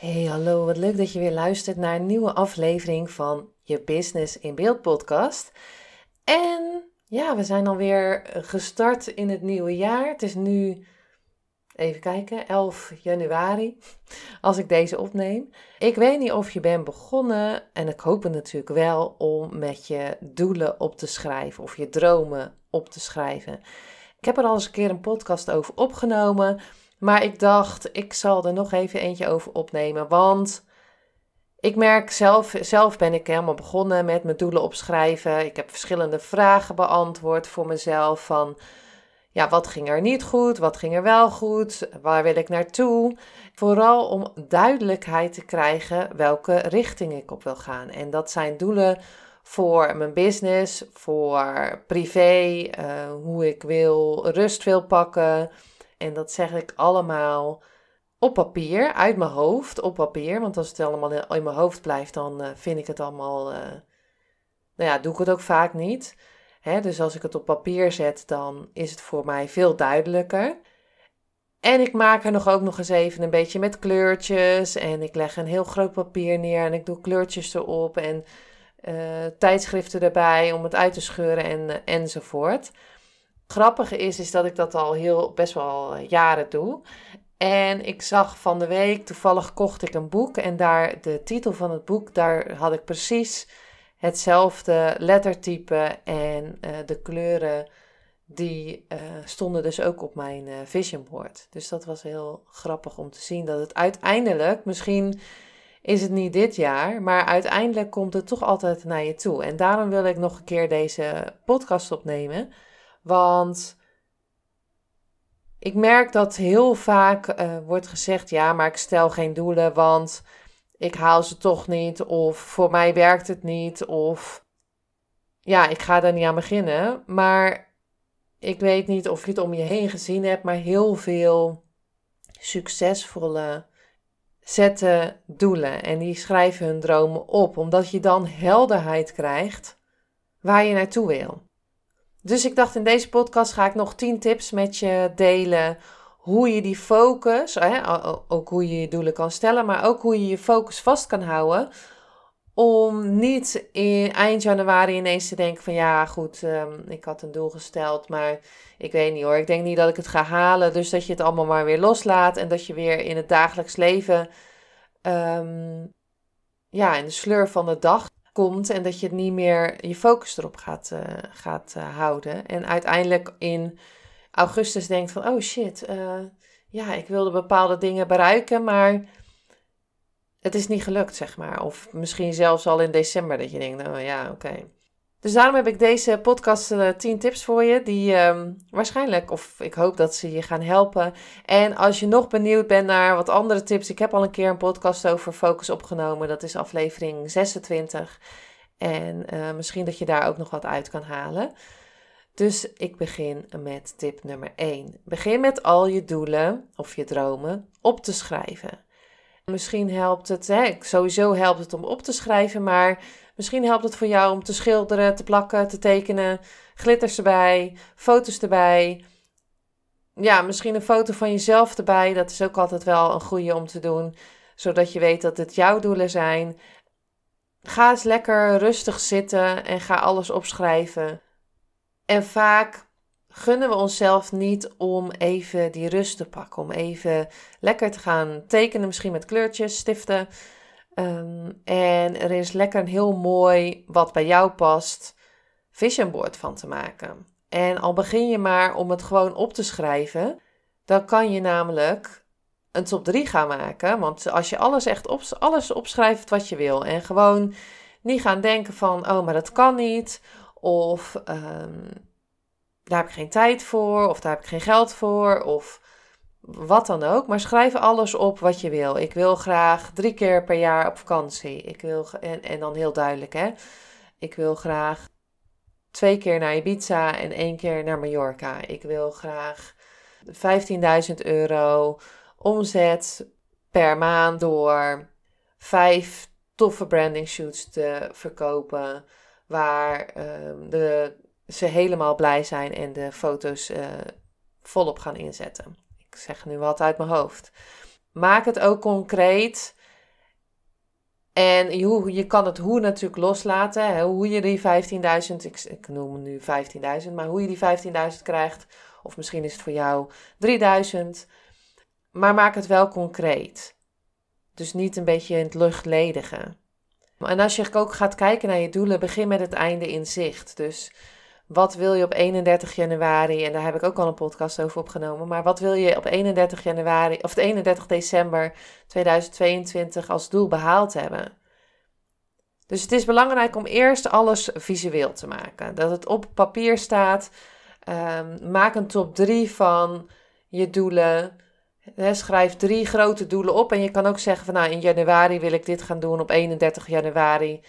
Hey, hallo, wat leuk dat je weer luistert naar een nieuwe aflevering van je Business in Beeld podcast. En ja, we zijn alweer gestart in het nieuwe jaar. Het is nu, even kijken, 11 januari, als ik deze opneem. Ik weet niet of je bent begonnen, en ik hoop het natuurlijk wel, om met je doelen op te schrijven of je dromen op te schrijven. Ik heb er al eens een keer een podcast over opgenomen. Maar ik dacht, ik zal er nog even eentje over opnemen. Want ik merk zelf, zelf ben ik helemaal begonnen met mijn doelen opschrijven. Ik heb verschillende vragen beantwoord voor mezelf. Van ja, wat ging er niet goed? Wat ging er wel goed? Waar wil ik naartoe? Vooral om duidelijkheid te krijgen welke richting ik op wil gaan. En dat zijn doelen voor mijn business, voor privé, uh, hoe ik wil rust wil pakken en dat zeg ik allemaal op papier, uit mijn hoofd, op papier. Want als het allemaal in mijn hoofd blijft, dan uh, vind ik het allemaal. Uh, nou ja, doe ik het ook vaak niet. Hè, dus als ik het op papier zet, dan is het voor mij veel duidelijker. En ik maak er nog ook nog eens even een beetje met kleurtjes. En ik leg een heel groot papier neer en ik doe kleurtjes erop. En uh, tijdschriften erbij om het uit te scheuren en, enzovoort grappige is, is dat ik dat al heel best wel jaren doe. En ik zag van de week, toevallig kocht ik een boek en daar de titel van het boek, daar had ik precies hetzelfde lettertype en uh, de kleuren die uh, stonden dus ook op mijn uh, vision board. Dus dat was heel grappig om te zien dat het uiteindelijk, misschien is het niet dit jaar, maar uiteindelijk komt het toch altijd naar je toe. En daarom wil ik nog een keer deze podcast opnemen. Want ik merk dat heel vaak uh, wordt gezegd: ja, maar ik stel geen doelen, want ik haal ze toch niet. Of voor mij werkt het niet. Of ja, ik ga daar niet aan beginnen. Maar ik weet niet of je het om je heen gezien hebt, maar heel veel succesvolle zetten doelen. En die schrijven hun dromen op, omdat je dan helderheid krijgt waar je naartoe wil. Dus ik dacht in deze podcast ga ik nog 10 tips met je delen. Hoe je die focus, hè, ook hoe je je doelen kan stellen, maar ook hoe je je focus vast kan houden. Om niet in eind januari ineens te denken van ja goed, um, ik had een doel gesteld, maar ik weet niet hoor. Ik denk niet dat ik het ga halen. Dus dat je het allemaal maar weer loslaat en dat je weer in het dagelijks leven, um, ja, in de sleur van de dag komt en dat je het niet meer je focus erop gaat, uh, gaat uh, houden. En uiteindelijk in augustus denkt van, oh shit, uh, ja, ik wilde bepaalde dingen bereiken, maar het is niet gelukt, zeg maar. Of misschien zelfs al in december dat je denkt, nou ja, oké. Dus daarom heb ik deze podcast uh, 10 tips voor je, die um, waarschijnlijk, of ik hoop dat ze je gaan helpen. En als je nog benieuwd bent naar wat andere tips, ik heb al een keer een podcast over focus opgenomen. Dat is aflevering 26. En uh, misschien dat je daar ook nog wat uit kan halen. Dus ik begin met tip nummer 1. Begin met al je doelen of je dromen op te schrijven. Misschien helpt het, hè, sowieso helpt het om op te schrijven, maar Misschien helpt het voor jou om te schilderen, te plakken, te tekenen, glitters erbij, foto's erbij. Ja, misschien een foto van jezelf erbij. Dat is ook altijd wel een goede om te doen, zodat je weet dat het jouw doelen zijn. Ga eens lekker rustig zitten en ga alles opschrijven. En vaak gunnen we onszelf niet om even die rust te pakken, om even lekker te gaan tekenen, misschien met kleurtjes, stiften. Ehm, en er is lekker een heel mooi, wat bij jou past, vision board van te maken. En al begin je maar om het gewoon op te schrijven, dan kan je namelijk een top 3 gaan maken. Want als je alles echt alles opschrijft wat je wil en gewoon niet gaan denken van, oh, maar dat kan niet. Of um, daar heb ik geen tijd voor, of daar heb ik geen geld voor, of wat dan ook. Maar schrijf alles op wat je wil. Ik wil graag drie keer per jaar op vakantie. Ik wil, en, en dan heel duidelijk, hè. Ik wil graag twee keer naar Ibiza en één keer naar Mallorca. Ik wil graag 15.000 euro omzet per maand door vijf toffe branding shoots te verkopen. Waar ehm, de, ze helemaal blij zijn en de foto's uh, volop gaan inzetten. Ik zeg nu wat uit mijn hoofd. Maak het ook concreet. En je, je kan het hoe natuurlijk loslaten. Hè, hoe je die 15.000, ik, ik noem nu 15.000, maar hoe je die 15.000 krijgt. Of misschien is het voor jou 3.000. Maar maak het wel concreet. Dus niet een beetje in het luchtledige. En als je ook gaat kijken naar je doelen, begin met het einde in zicht. Dus wat wil je op 31 januari? En daar heb ik ook al een podcast over opgenomen. Maar wat wil je op 31 januari of 31 december 2022 als doel behaald hebben? Dus het is belangrijk om eerst alles visueel te maken. Dat het op papier staat. Um, maak een top 3 van je doelen. schrijf drie grote doelen op. En je kan ook zeggen van nou in januari wil ik dit gaan doen. Op 31 januari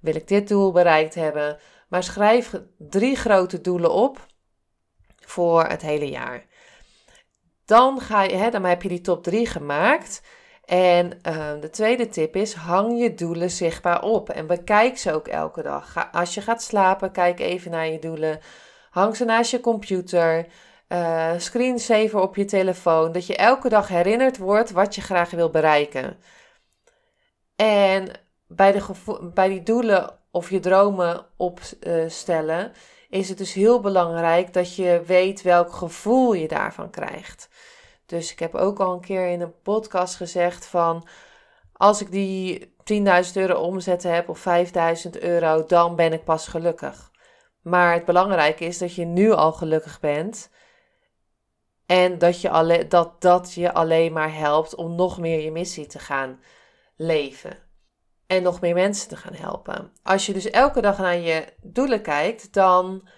wil ik dit doel bereikt hebben. Maar schrijf drie grote doelen op voor het hele jaar. Dan, ga je, hè, dan heb je die top 3 gemaakt. En uh, de tweede tip is: hang je doelen zichtbaar op en bekijk ze ook elke dag. Ga, als je gaat slapen, kijk even naar je doelen. Hang ze naast je computer. Uh, screensaver op je telefoon. Dat je elke dag herinnerd wordt wat je graag wil bereiken. En bij, de bij die doelen of je dromen opstellen, is het dus heel belangrijk dat je weet welk gevoel je daarvan krijgt. Dus ik heb ook al een keer in een podcast gezegd van als ik die 10.000 euro omzet heb of 5.000 euro, dan ben ik pas gelukkig. Maar het belangrijke is dat je nu al gelukkig bent. En dat, je alle, dat dat je alleen maar helpt om nog meer je missie te gaan leven en nog meer mensen te gaan helpen. Als je dus elke dag naar je doelen kijkt, dan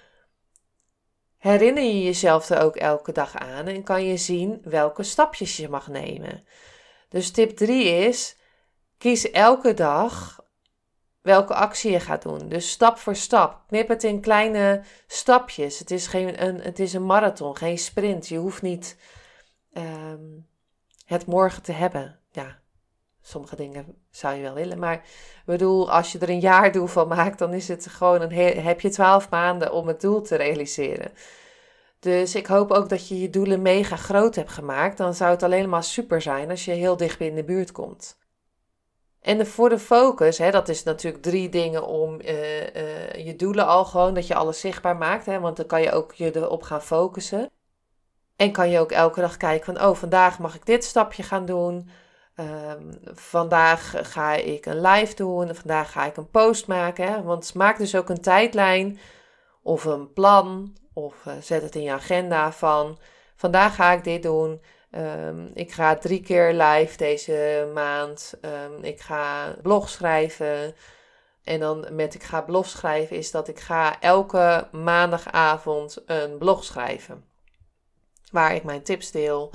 herinner je jezelf er ook elke dag aan en kan je zien welke stapjes je mag nemen. Dus tip 3 is: kies elke dag welke actie je gaat doen. Dus stap voor stap. Knip het in kleine stapjes. Het is, geen, een, het is een marathon, geen sprint. Je hoeft niet ehm, het morgen te hebben. Ja, Sommige dingen zou je wel willen. Maar ik bedoel, als je er een jaardoel van maakt, dan is het gewoon een heb je twaalf maanden om het doel te realiseren. Dus ik hoop ook dat je je doelen mega groot hebt gemaakt. Dan zou het alleen maar super zijn als je heel dicht in de buurt komt. En de, voor de focus, hè, dat is natuurlijk drie dingen om uh, uh, je doelen al gewoon, dat je alles zichtbaar maakt. Hè, want dan kan je ook je erop gaan focussen. En kan je ook elke dag kijken van, oh, vandaag mag ik dit stapje gaan doen. Um, vandaag ga ik een live doen, vandaag ga ik een post maken. Want maak dus ook een tijdlijn of een plan of uh, zet het in je agenda van vandaag ga ik dit doen. Um, ik ga drie keer live deze maand. Um, ik ga blog schrijven. En dan met ik ga blog schrijven is dat ik ga elke maandagavond een blog schrijven. Waar ik mijn tips deel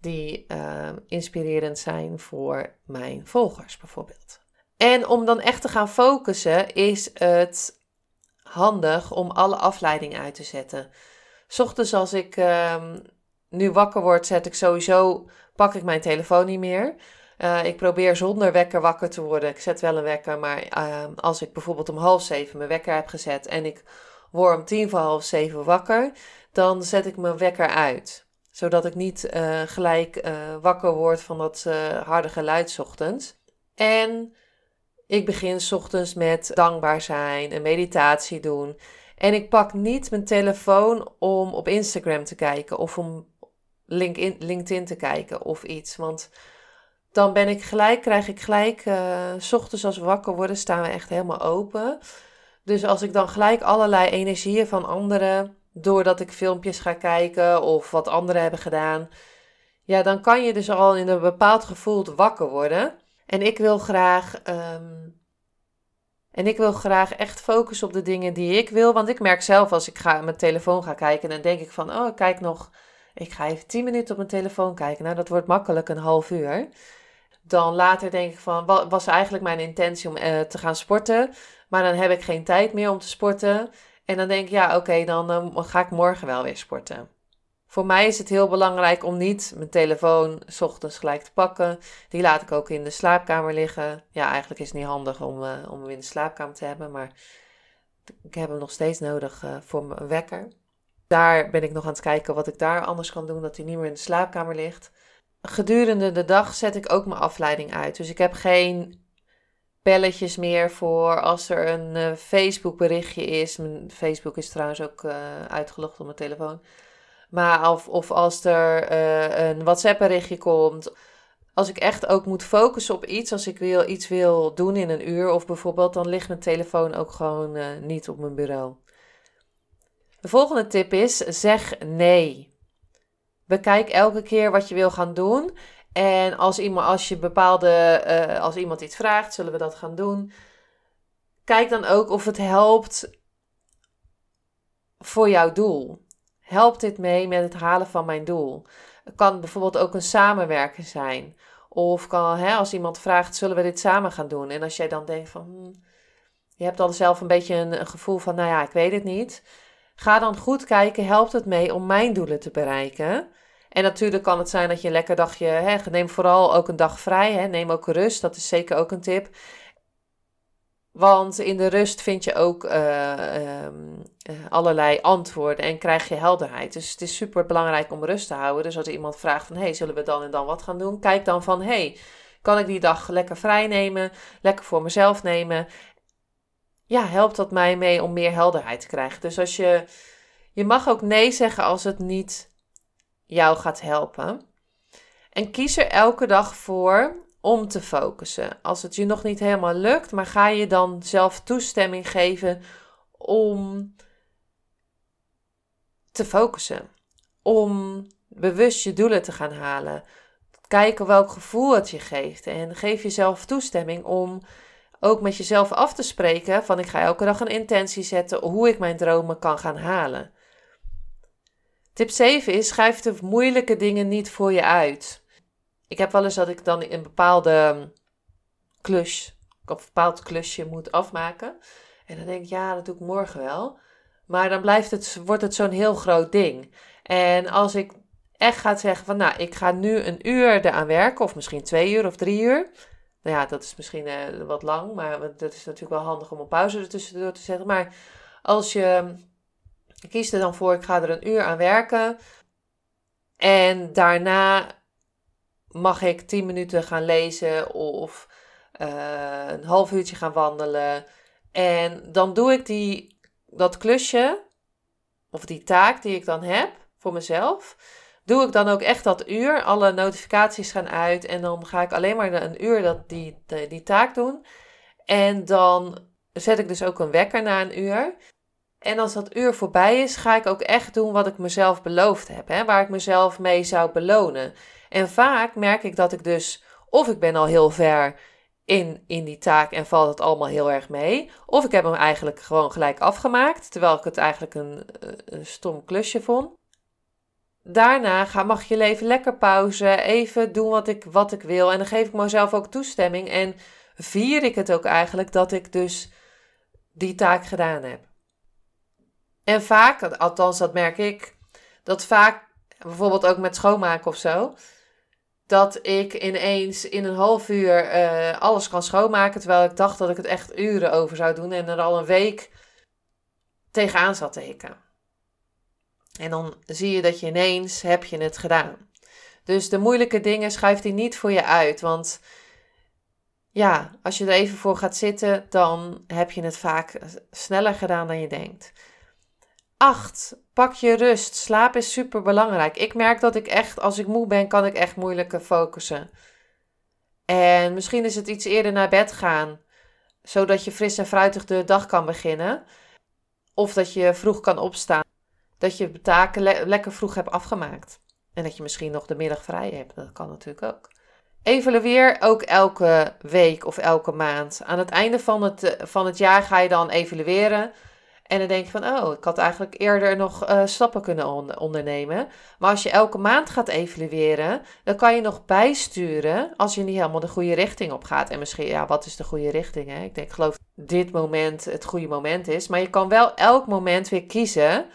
die uh, inspirerend zijn voor mijn volgers bijvoorbeeld. En om dan echt te gaan focussen is het handig om alle afleiding uit te zetten. Ochtends als ik uh, nu wakker word, zet ik sowieso, pak ik mijn telefoon niet meer. Uh, ik probeer zonder wekker wakker te worden. Ik zet wel een wekker, maar ehm, als ik bijvoorbeeld om half zeven mijn wekker heb gezet en ik word om tien voor half zeven wakker, dan zet ik mijn wekker uit zodat ik niet uh, gelijk uh, wakker word van dat uh, harde geluid ochtends. En ik begin ochtends met dankbaar zijn, een meditatie doen. En ik pak niet mijn telefoon om op Instagram te kijken of om LinkedIn, LinkedIn te kijken of iets. Want dan ben ik gelijk, krijg ik gelijk, s ochtends als we wakker worden, staan we echt helemaal open. Dus als ik dan gelijk allerlei energieën van anderen doordat ik filmpjes ga kijken of wat anderen hebben gedaan. Ja, dan kan je dus al in een bepaald gevoel wakker worden. En ik wil graag. Ehm, en ik wil graag echt focussen op de dingen die ik wil. Want ik merk zelf als ik ga, mijn telefoon ga kijken, dan denk ik van, oh, ik kijk nog Ik ga even 10 minuten op mijn telefoon kijken. Nou, dat wordt makkelijk een half uur. Dan later denk ik van, wat was eigenlijk mijn intentie om uh, te gaan sporten? Maar dan heb ik geen tijd meer om te sporten. En dan denk ik, ja, oké, dan uh, ga ik morgen wel weer sporten. Voor mij is het heel belangrijk om niet mijn telefoon s ochtends gelijk te pakken. Die laat ik ook in de slaapkamer liggen. Ja, eigenlijk is het niet handig om, uh, om hem in de slaapkamer te hebben, maar ik heb hem nog steeds nodig uh, voor mijn wekker. Daar ben ik nog aan het kijken wat ik daar anders kan doen, dat hij niet meer in de slaapkamer ligt. Gedurende de dag zet ik ook mijn afleiding uit. Dus ik heb geen belletjes meer voor als er een uh, Facebook berichtje is. Mijn Facebook is trouwens ook uitgelogd op mijn telefoon maar of, of als er uh, een WhatsApp berichtje komt. Als ik echt ook moet focussen op iets, als ik wil, iets wil doen in een uur of bijvoorbeeld, dan ligt mijn telefoon ook gewoon uh, niet op mijn bureau. De volgende tip is: zeg nee. Bekijk elke keer wat je wil gaan doen. En als iemand, als je bepaalde, uh, als iemand iets vraagt, zullen we dat gaan doen. Kijk dan ook of het helpt voor jouw doel. Helpt dit mee met het halen van mijn doel? Het kan bijvoorbeeld ook een samenwerken zijn. Of kan, hè, als iemand vraagt, zullen we dit samen gaan doen? En als jij dan denkt van, hmm, je hebt dan zelf een beetje een, gevoel van, nou ja, ik weet het niet. Ga dan goed kijken, helpt het mee om mijn doelen te bereiken? En natuurlijk kan het zijn dat je een lekker dagje, hè, neem vooral ook een dag vrij, hè, neem ook rust, dat is zeker ook een tip. Want in de rust vind je ook uh, um, allerlei antwoorden en krijg je helderheid. Dus het is super belangrijk om rust te houden. Dus als iemand vraagt van, hey, zullen we dan en dan wat gaan doen? Kijk dan van, hey, kan ik die dag lekker vrij nemen? Lekker voor mezelf nemen? Ja, helpt dat mij mee om meer helderheid te krijgen. Dus als je, je mag ook nee zeggen als het niet jou gaat helpen. En kies er elke dag voor om te focussen. Als het je nog niet helemaal lukt, maar ga je dan zelf toestemming geven om te focussen. Om bewust je doelen te gaan halen. Kijken welk gevoel het je geeft. En geef jezelf toestemming om ook met jezelf af te spreken van ik ga elke dag een intentie zetten hoe ik mijn dromen kan gaan halen. Tip 7 is schrijf de moeilijke dingen niet voor je uit ik heb wel eens dat ik dan een bepaalde klus, of bepaald klusje moet afmaken. En dan denk ik, ja, dat doe ik morgen wel. Maar dan blijft het, wordt het zo'n heel groot ding. En als ik echt ga zeggen van, nou, ik ga nu een uur eraan werken, of misschien twee uur of drie uur. Nou ja, dat is misschien uh, wat lang, maar dat is natuurlijk wel handig om een pauze ertussendoor te zetten. Maar als je, ik kies er dan voor, ik ga er een uur aan werken. En daarna mag ik 10 minuten gaan lezen of uh, een half uurtje gaan wandelen. En dan doe ik die, dat klusje, of die taak die ik dan heb voor mezelf, doe ik dan ook echt dat uur. Alle notificaties gaan uit en dan ga ik alleen maar een uur dat, die, die taak doen. En dan zet ik dus ook een wekker na een uur. En als dat uur voorbij is, ga ik ook echt doen wat ik mezelf beloofd heb. Hè? Waar ik mezelf mee zou belonen. En vaak merk ik dat ik dus, of ik ben al heel ver in, in die taak en valt het allemaal heel erg mee. Of ik heb hem eigenlijk gewoon gelijk afgemaakt, terwijl ik het eigenlijk een, een stom klusje vond. Daarna ga, mag je leven lekker pauze, even doen wat ik, wat ik wil. En dan geef ik mezelf ook toestemming en vier ik het ook eigenlijk dat ik dus die taak gedaan heb. En vaak, althans dat merk ik, dat vaak, bijvoorbeeld ook met schoonmaken of zo, dat ik ineens in een half uur uh, alles kan schoonmaken. Terwijl ik dacht dat ik het echt uren over zou doen. En er al een week tegenaan zat te hikken. En dan zie je dat je ineens heb je het gedaan. Dus de moeilijke dingen schuift hij niet voor je uit. Want ja, als je er even voor gaat zitten, dan heb je het vaak sneller gedaan dan je denkt. 8. Pak je rust. Slaap is super belangrijk. Ik merk dat ik echt, als ik moe ben, kan ik echt moeilijker focussen. En misschien is het iets eerder naar bed gaan, zodat je fris en fruitig de dag kan beginnen. Of dat je vroeg kan opstaan. Dat je taken lekker vroeg hebt afgemaakt. En dat je misschien nog de middag vrij hebt. Dat kan natuurlijk ook. Evalueer ook elke week of elke maand. Aan het einde van het, van het jaar ga je dan evalueren. En dan denk je van, oh, ik had eigenlijk eerder nog uh, stappen kunnen ondernemen. Maar als je elke maand gaat evalueren, dan kan je nog bijsturen als je niet helemaal de goede richting op gaat. En misschien, ja, wat is de goede richting? Hè? Ik denk, geloof dit moment het goede moment is. Maar je kan wel elk moment weer kiezen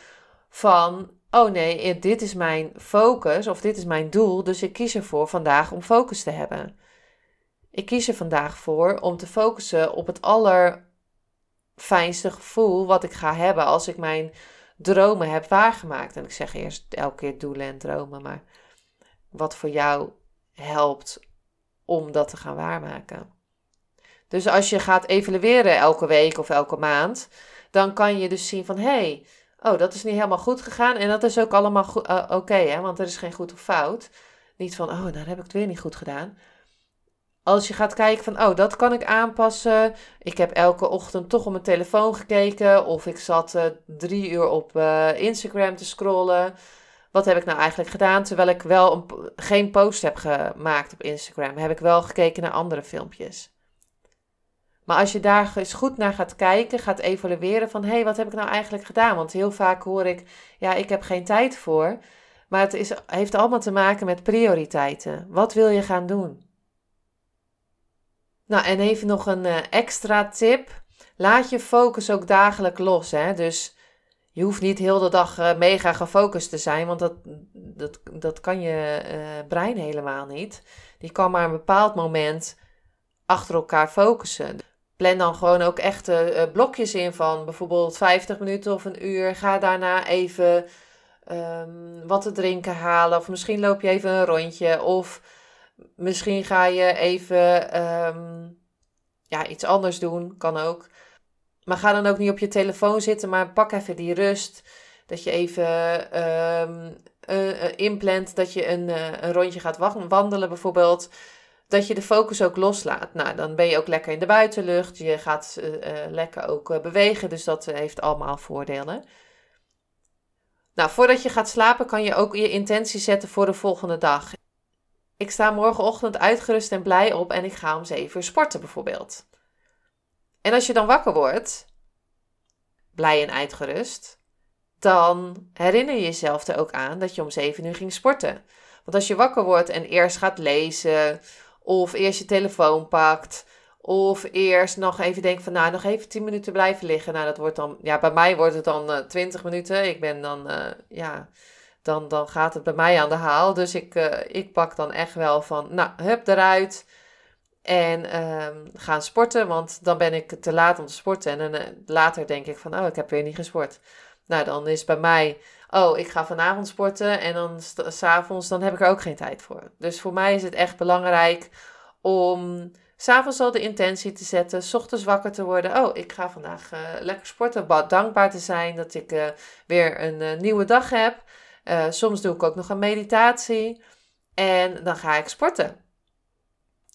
van, oh nee, dit is mijn focus of dit is mijn doel. Dus ik kies ervoor vandaag om focus te hebben. Ik kies er vandaag voor om te focussen op het aller fijnste gevoel wat ik ga hebben als ik mijn dromen heb waargemaakt. En ik zeg eerst elke keer doelen en dromen, maar wat voor jou helpt om dat te gaan waarmaken. Dus als je gaat evalueren elke week of elke maand, dan kan je dus zien van hé, hey, oh, dat is niet helemaal goed gegaan. En dat is ook allemaal uh, oké, hè, want er is geen goed of fout. Niet van, oh, daar heb ik het weer niet goed gedaan als je gaat kijken van, oh, dat kan ik aanpassen. Ik heb elke ochtend toch op mijn telefoon gekeken. Of ik zat uh, drie uur op uh, Instagram te scrollen. Wat heb ik nou eigenlijk gedaan? Terwijl ik wel een, geen post heb gemaakt op Instagram, heb ik wel gekeken naar andere filmpjes. Maar als je daar eens goed naar gaat kijken, gaat evalueren van, hé, hey, wat heb ik nou eigenlijk gedaan? Want heel vaak hoor ik, ja, ik heb geen tijd voor. Maar het is, heeft allemaal te maken met prioriteiten. Wat wil je gaan doen? Nou, en even nog een uh, extra tip. Laat je focus ook dagelijks los. Hè? Dus je hoeft niet heel de dag uh, mega gefocust te zijn, want dat, dat, dat kan je uh, brein helemaal niet. Die kan maar een bepaald moment achter elkaar focussen. Plan dan gewoon ook echt blokjes in van bijvoorbeeld 50 minuten of een uur. Ga daarna even um, wat te drinken halen. Of misschien loop je even een rondje. Of Misschien ga je even ehm, ja, iets anders doen, kan ook. Maar ga dan ook niet op je telefoon zitten, maar pak even die rust. Dat je even um, inplant dat je een, uh, een rondje gaat wandelen bijvoorbeeld. Dat je de focus ook loslaat. Nou, dan ben je ook lekker in de buitenlucht. Je gaat lekker ook bewegen. Dus dat heeft allemaal voordelen. Nou, voordat je gaat slapen kan je ook je intentie zetten voor de volgende dag. Ik sta morgenochtend uitgerust en blij op en ik ga om 7 uur sporten bijvoorbeeld. En als je dan wakker wordt, blij en uitgerust, dan herinner je jezelf er ook aan dat je om 7 uur ging sporten. Want als je wakker wordt en eerst gaat lezen, of eerst je telefoon pakt, of eerst nog even denkt van nou nog even 10 minuten blijven liggen. Nou dat wordt dan, ja bij mij wordt het dan uh, eh, 20 minuten. Ik ben dan, uh, ja, dan, dan gaat het bij mij aan de haal. Dus ik, uh, ik pak dan echt wel van, nou, hup eruit. En um, gaan sporten, want dan ben ik te laat om te sporten. En uh, later denk ik van, oh, ik heb weer niet gesport. Nou, dan is bij mij, oh, ik ga vanavond sporten. En dan s'avonds, dan heb ik er ook geen tijd voor. Dus voor mij is het echt belangrijk om s'avonds al de intentie te zetten. S ochtends wakker te worden. Oh, ik ga vandaag uh, lekker sporten. Dankbaar te zijn dat ik weer een nieuwe dag heb. Uh, soms doe ik ook nog een meditatie. En dan ga ik sporten.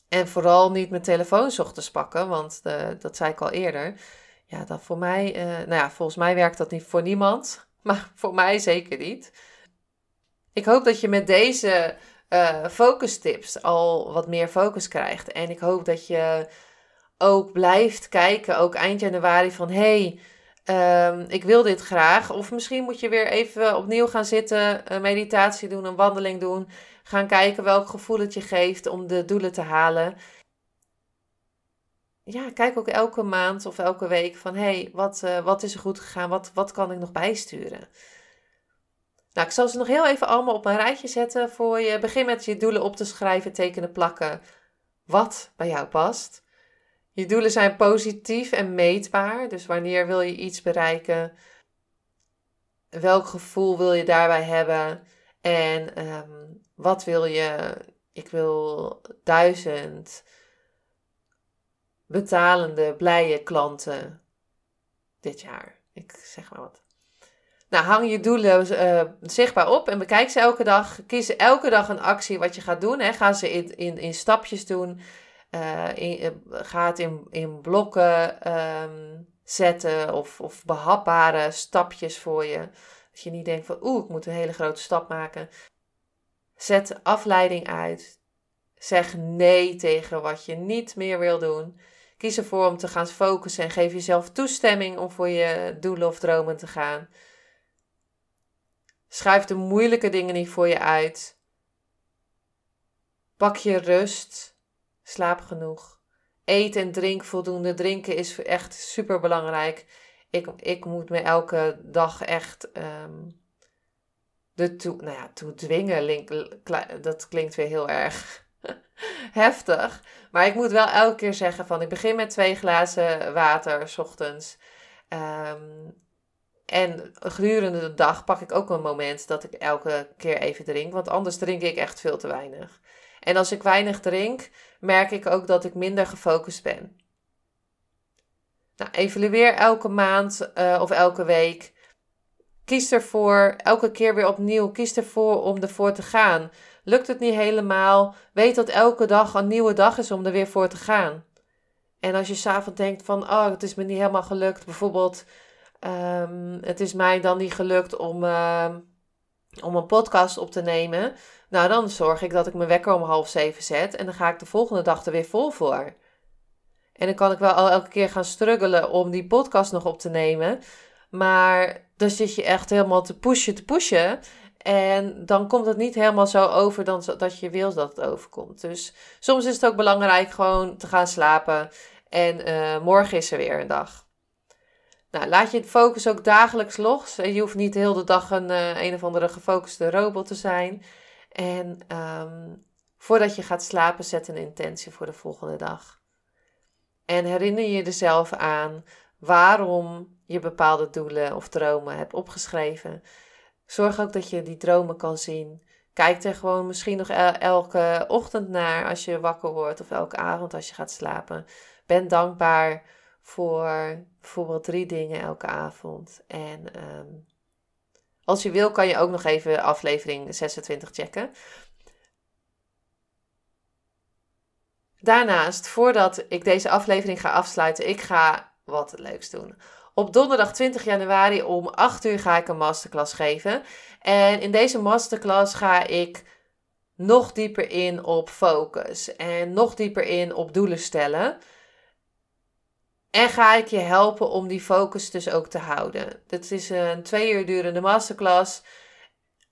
En vooral niet mijn telefoon ochtends pakken, want uh, dat zei ik al eerder. Ja, dat voor mij, uh, nou ja, volgens mij werkt dat niet voor niemand, maar voor mij zeker niet. Ik hoop dat je met deze focus tips al wat meer focus krijgt. En ik hoop dat je ook blijft kijken, ook eind januari, van hey, Um, ik wil dit graag. Of misschien moet je weer even opnieuw gaan zitten, een meditatie doen, een wandeling doen. Gaan kijken welk gevoel het je geeft om de doelen te halen. Ja, kijk ook elke maand of elke week van hé, hey, wat, uh, wat is er goed gegaan? Wat, wat kan ik nog bijsturen? Nou, ik zal ze nog heel even allemaal op een rijtje zetten voor je. Begin met je doelen op te schrijven, tekenen, plakken. Wat bij jou past. Je doelen zijn positief en meetbaar. Dus wanneer wil je iets bereiken? Welk gevoel wil je daarbij hebben? En ehm, wat wil je? Ik wil duizend betalende, blije klanten dit jaar. Ik zeg maar wat. Nou, hang je doelen uh, zichtbaar op en bekijk ze elke dag. Kies elke dag een actie wat je gaat doen. Hè. Ga ze in, in, in stapjes doen. Uh, in, gaat in, in blokken um, zetten of, of behapbare stapjes voor je. Dat je niet denkt van oeh, ik moet een hele grote stap maken. Zet afleiding uit. Zeg nee tegen wat je niet meer wil doen. Kies ervoor om te gaan focussen en geef jezelf toestemming om voor je doelen of dromen te gaan. Schrijf de moeilijke dingen niet voor je uit. Pak je rust. Slaap genoeg. Eet en drink voldoende. Drinken is echt super belangrijk. Ik, ik moet me elke dag echt um, de nou ja, toe dwingen. Dat klinkt weer heel erg heftig. Maar ik moet wel elke keer zeggen van ik begin met twee glazen water s ochtends. Um, en gedurende de dag pak ik ook een moment dat ik elke keer even drink. Want anders drink ik echt veel te weinig. En als ik weinig drink, merk ik ook dat ik minder gefocust ben. Nou, evalueer elke maand uh, of elke week. Kies ervoor, elke keer weer opnieuw, kies ervoor om ervoor te gaan. Lukt het niet helemaal, weet dat elke dag een nieuwe dag is om er weer voor te gaan. En als je s'avonds denkt van, oh, het is me niet helemaal gelukt, bijvoorbeeld Um, het is mij dan niet gelukt om, uh, om een podcast op te nemen. Nou, dan zorg ik dat ik mijn wekker om half zeven zet. En dan ga ik de volgende dag er weer vol voor. En dan kan ik wel al elke keer gaan struggelen om die podcast nog op te nemen. Maar dan zit je echt helemaal te pushen, te pushen. En dan komt het niet helemaal zo over dan dat je wil dat het overkomt. Dus soms is het ook belangrijk gewoon te gaan slapen. En uh, morgen is er weer een dag. Nou, laat je focus ook dagelijks los. Je hoeft niet de hele dag een, uh, een of andere gefocuste robot te zijn. En um, voordat je gaat slapen, zet een intentie voor de volgende dag. En herinner je jezelf aan waarom je bepaalde doelen of dromen hebt opgeschreven. Zorg ook dat je die dromen kan zien. Kijk er gewoon misschien nog elke ochtend naar als je wakker wordt of elke avond als je gaat slapen. Ben dankbaar voor bijvoorbeeld drie dingen elke avond. En ehm, als je wil, kan je ook nog even aflevering 26 checken. Daarnaast, voordat ik deze aflevering ga afsluiten, ik ga wat leuks doen. Op donderdag 20 januari om 8 uur ga ik een masterclass geven. En in deze masterclass ga ik nog dieper in op focus en nog dieper in op doelen stellen. En ga ik je helpen om die focus dus ook te houden. Dit is een twee uur durende masterclass.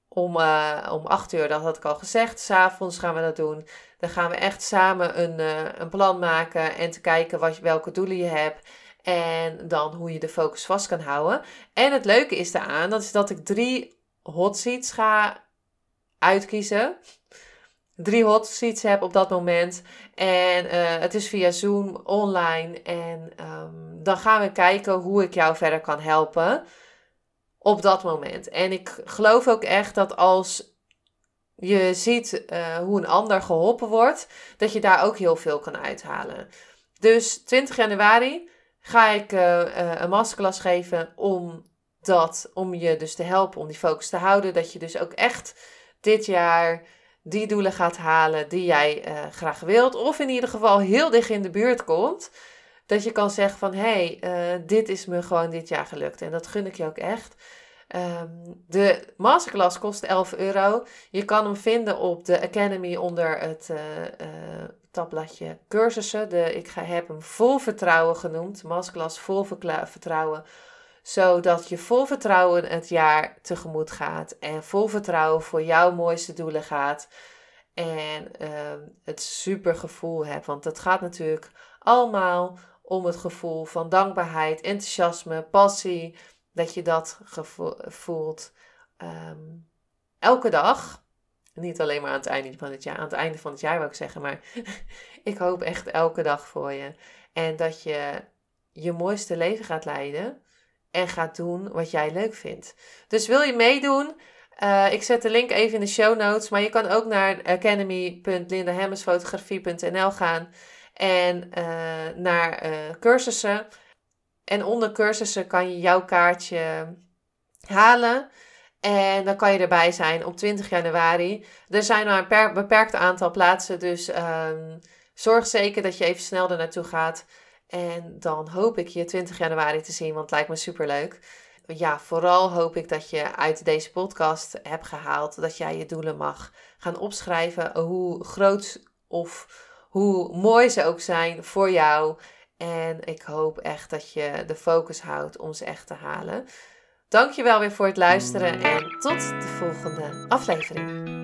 Om, uh, om acht uur, dat had ik al gezegd. S'avonds gaan we dat doen. Dan gaan we echt samen een, uh, een plan maken. En te kijken wat, welke doelen je hebt. En dan hoe je de focus vast kan houden. En het leuke is daaraan, dat is dat ik drie hot seats ga uitkiezen drie hot seats heb op dat moment. En uh, het is via Zoom online. En um, dan gaan we kijken hoe ik jou verder kan helpen op dat moment. En ik geloof ook echt dat als je ziet uh, hoe een ander geholpen wordt, dat je daar ook heel veel kan uithalen. Dus 20 januari ga ik uh, een masterclass geven om dat, om je dus te helpen om die focus te houden. Dat je dus ook echt dit jaar die doelen gaat halen die jij uh, graag wilt. Of in ieder geval heel dicht in de buurt komt. Dat je kan zeggen van hé, hey, uh, dit is me gewoon dit jaar gelukt. En dat gun ik je ook echt. Um, de masterclass kost 11 euro. Je kan hem vinden op de Academy onder het uh, tabbladje cursussen. De, ik heb hem vol vertrouwen genoemd. Masterclass vol vertrouwen zodat je vol vertrouwen het jaar tegemoet gaat en vol vertrouwen voor jouw mooiste doelen gaat. En uh, het super gevoel hebt. Want het gaat natuurlijk allemaal om het gevoel van dankbaarheid, enthousiasme, passie. Dat je dat voelt um, elke dag. Niet alleen maar aan het einde van het jaar. Aan het einde van het jaar wil ik zeggen. Maar ik hoop echt elke dag voor je. En dat je je mooiste leven gaat leiden en gaat doen wat jij leuk vindt. Dus wil je meedoen? Uh, ik zet de link even in de show notes. Maar je kan ook naar academy.lindahemmersfotografie.nl gaan. En uh, naar uh, cursussen. En onder cursussen kan je jouw kaartje halen. En dan kan je erbij zijn op 20 januari. Er zijn maar een beperkt aantal plaatsen. Dus um, zorg zeker dat je even snel er naartoe gaat. En dan hoop ik je 20 januari te zien, want het lijkt me super leuk. Ja, vooral hoop ik dat je uit deze podcast hebt gehaald dat jij je doelen mag gaan opschrijven, hoe groot of hoe mooi ze ook zijn voor jou. En ik hoop echt dat je de focus houdt om ze echt te halen. Dankjewel weer voor het luisteren en tot de volgende aflevering.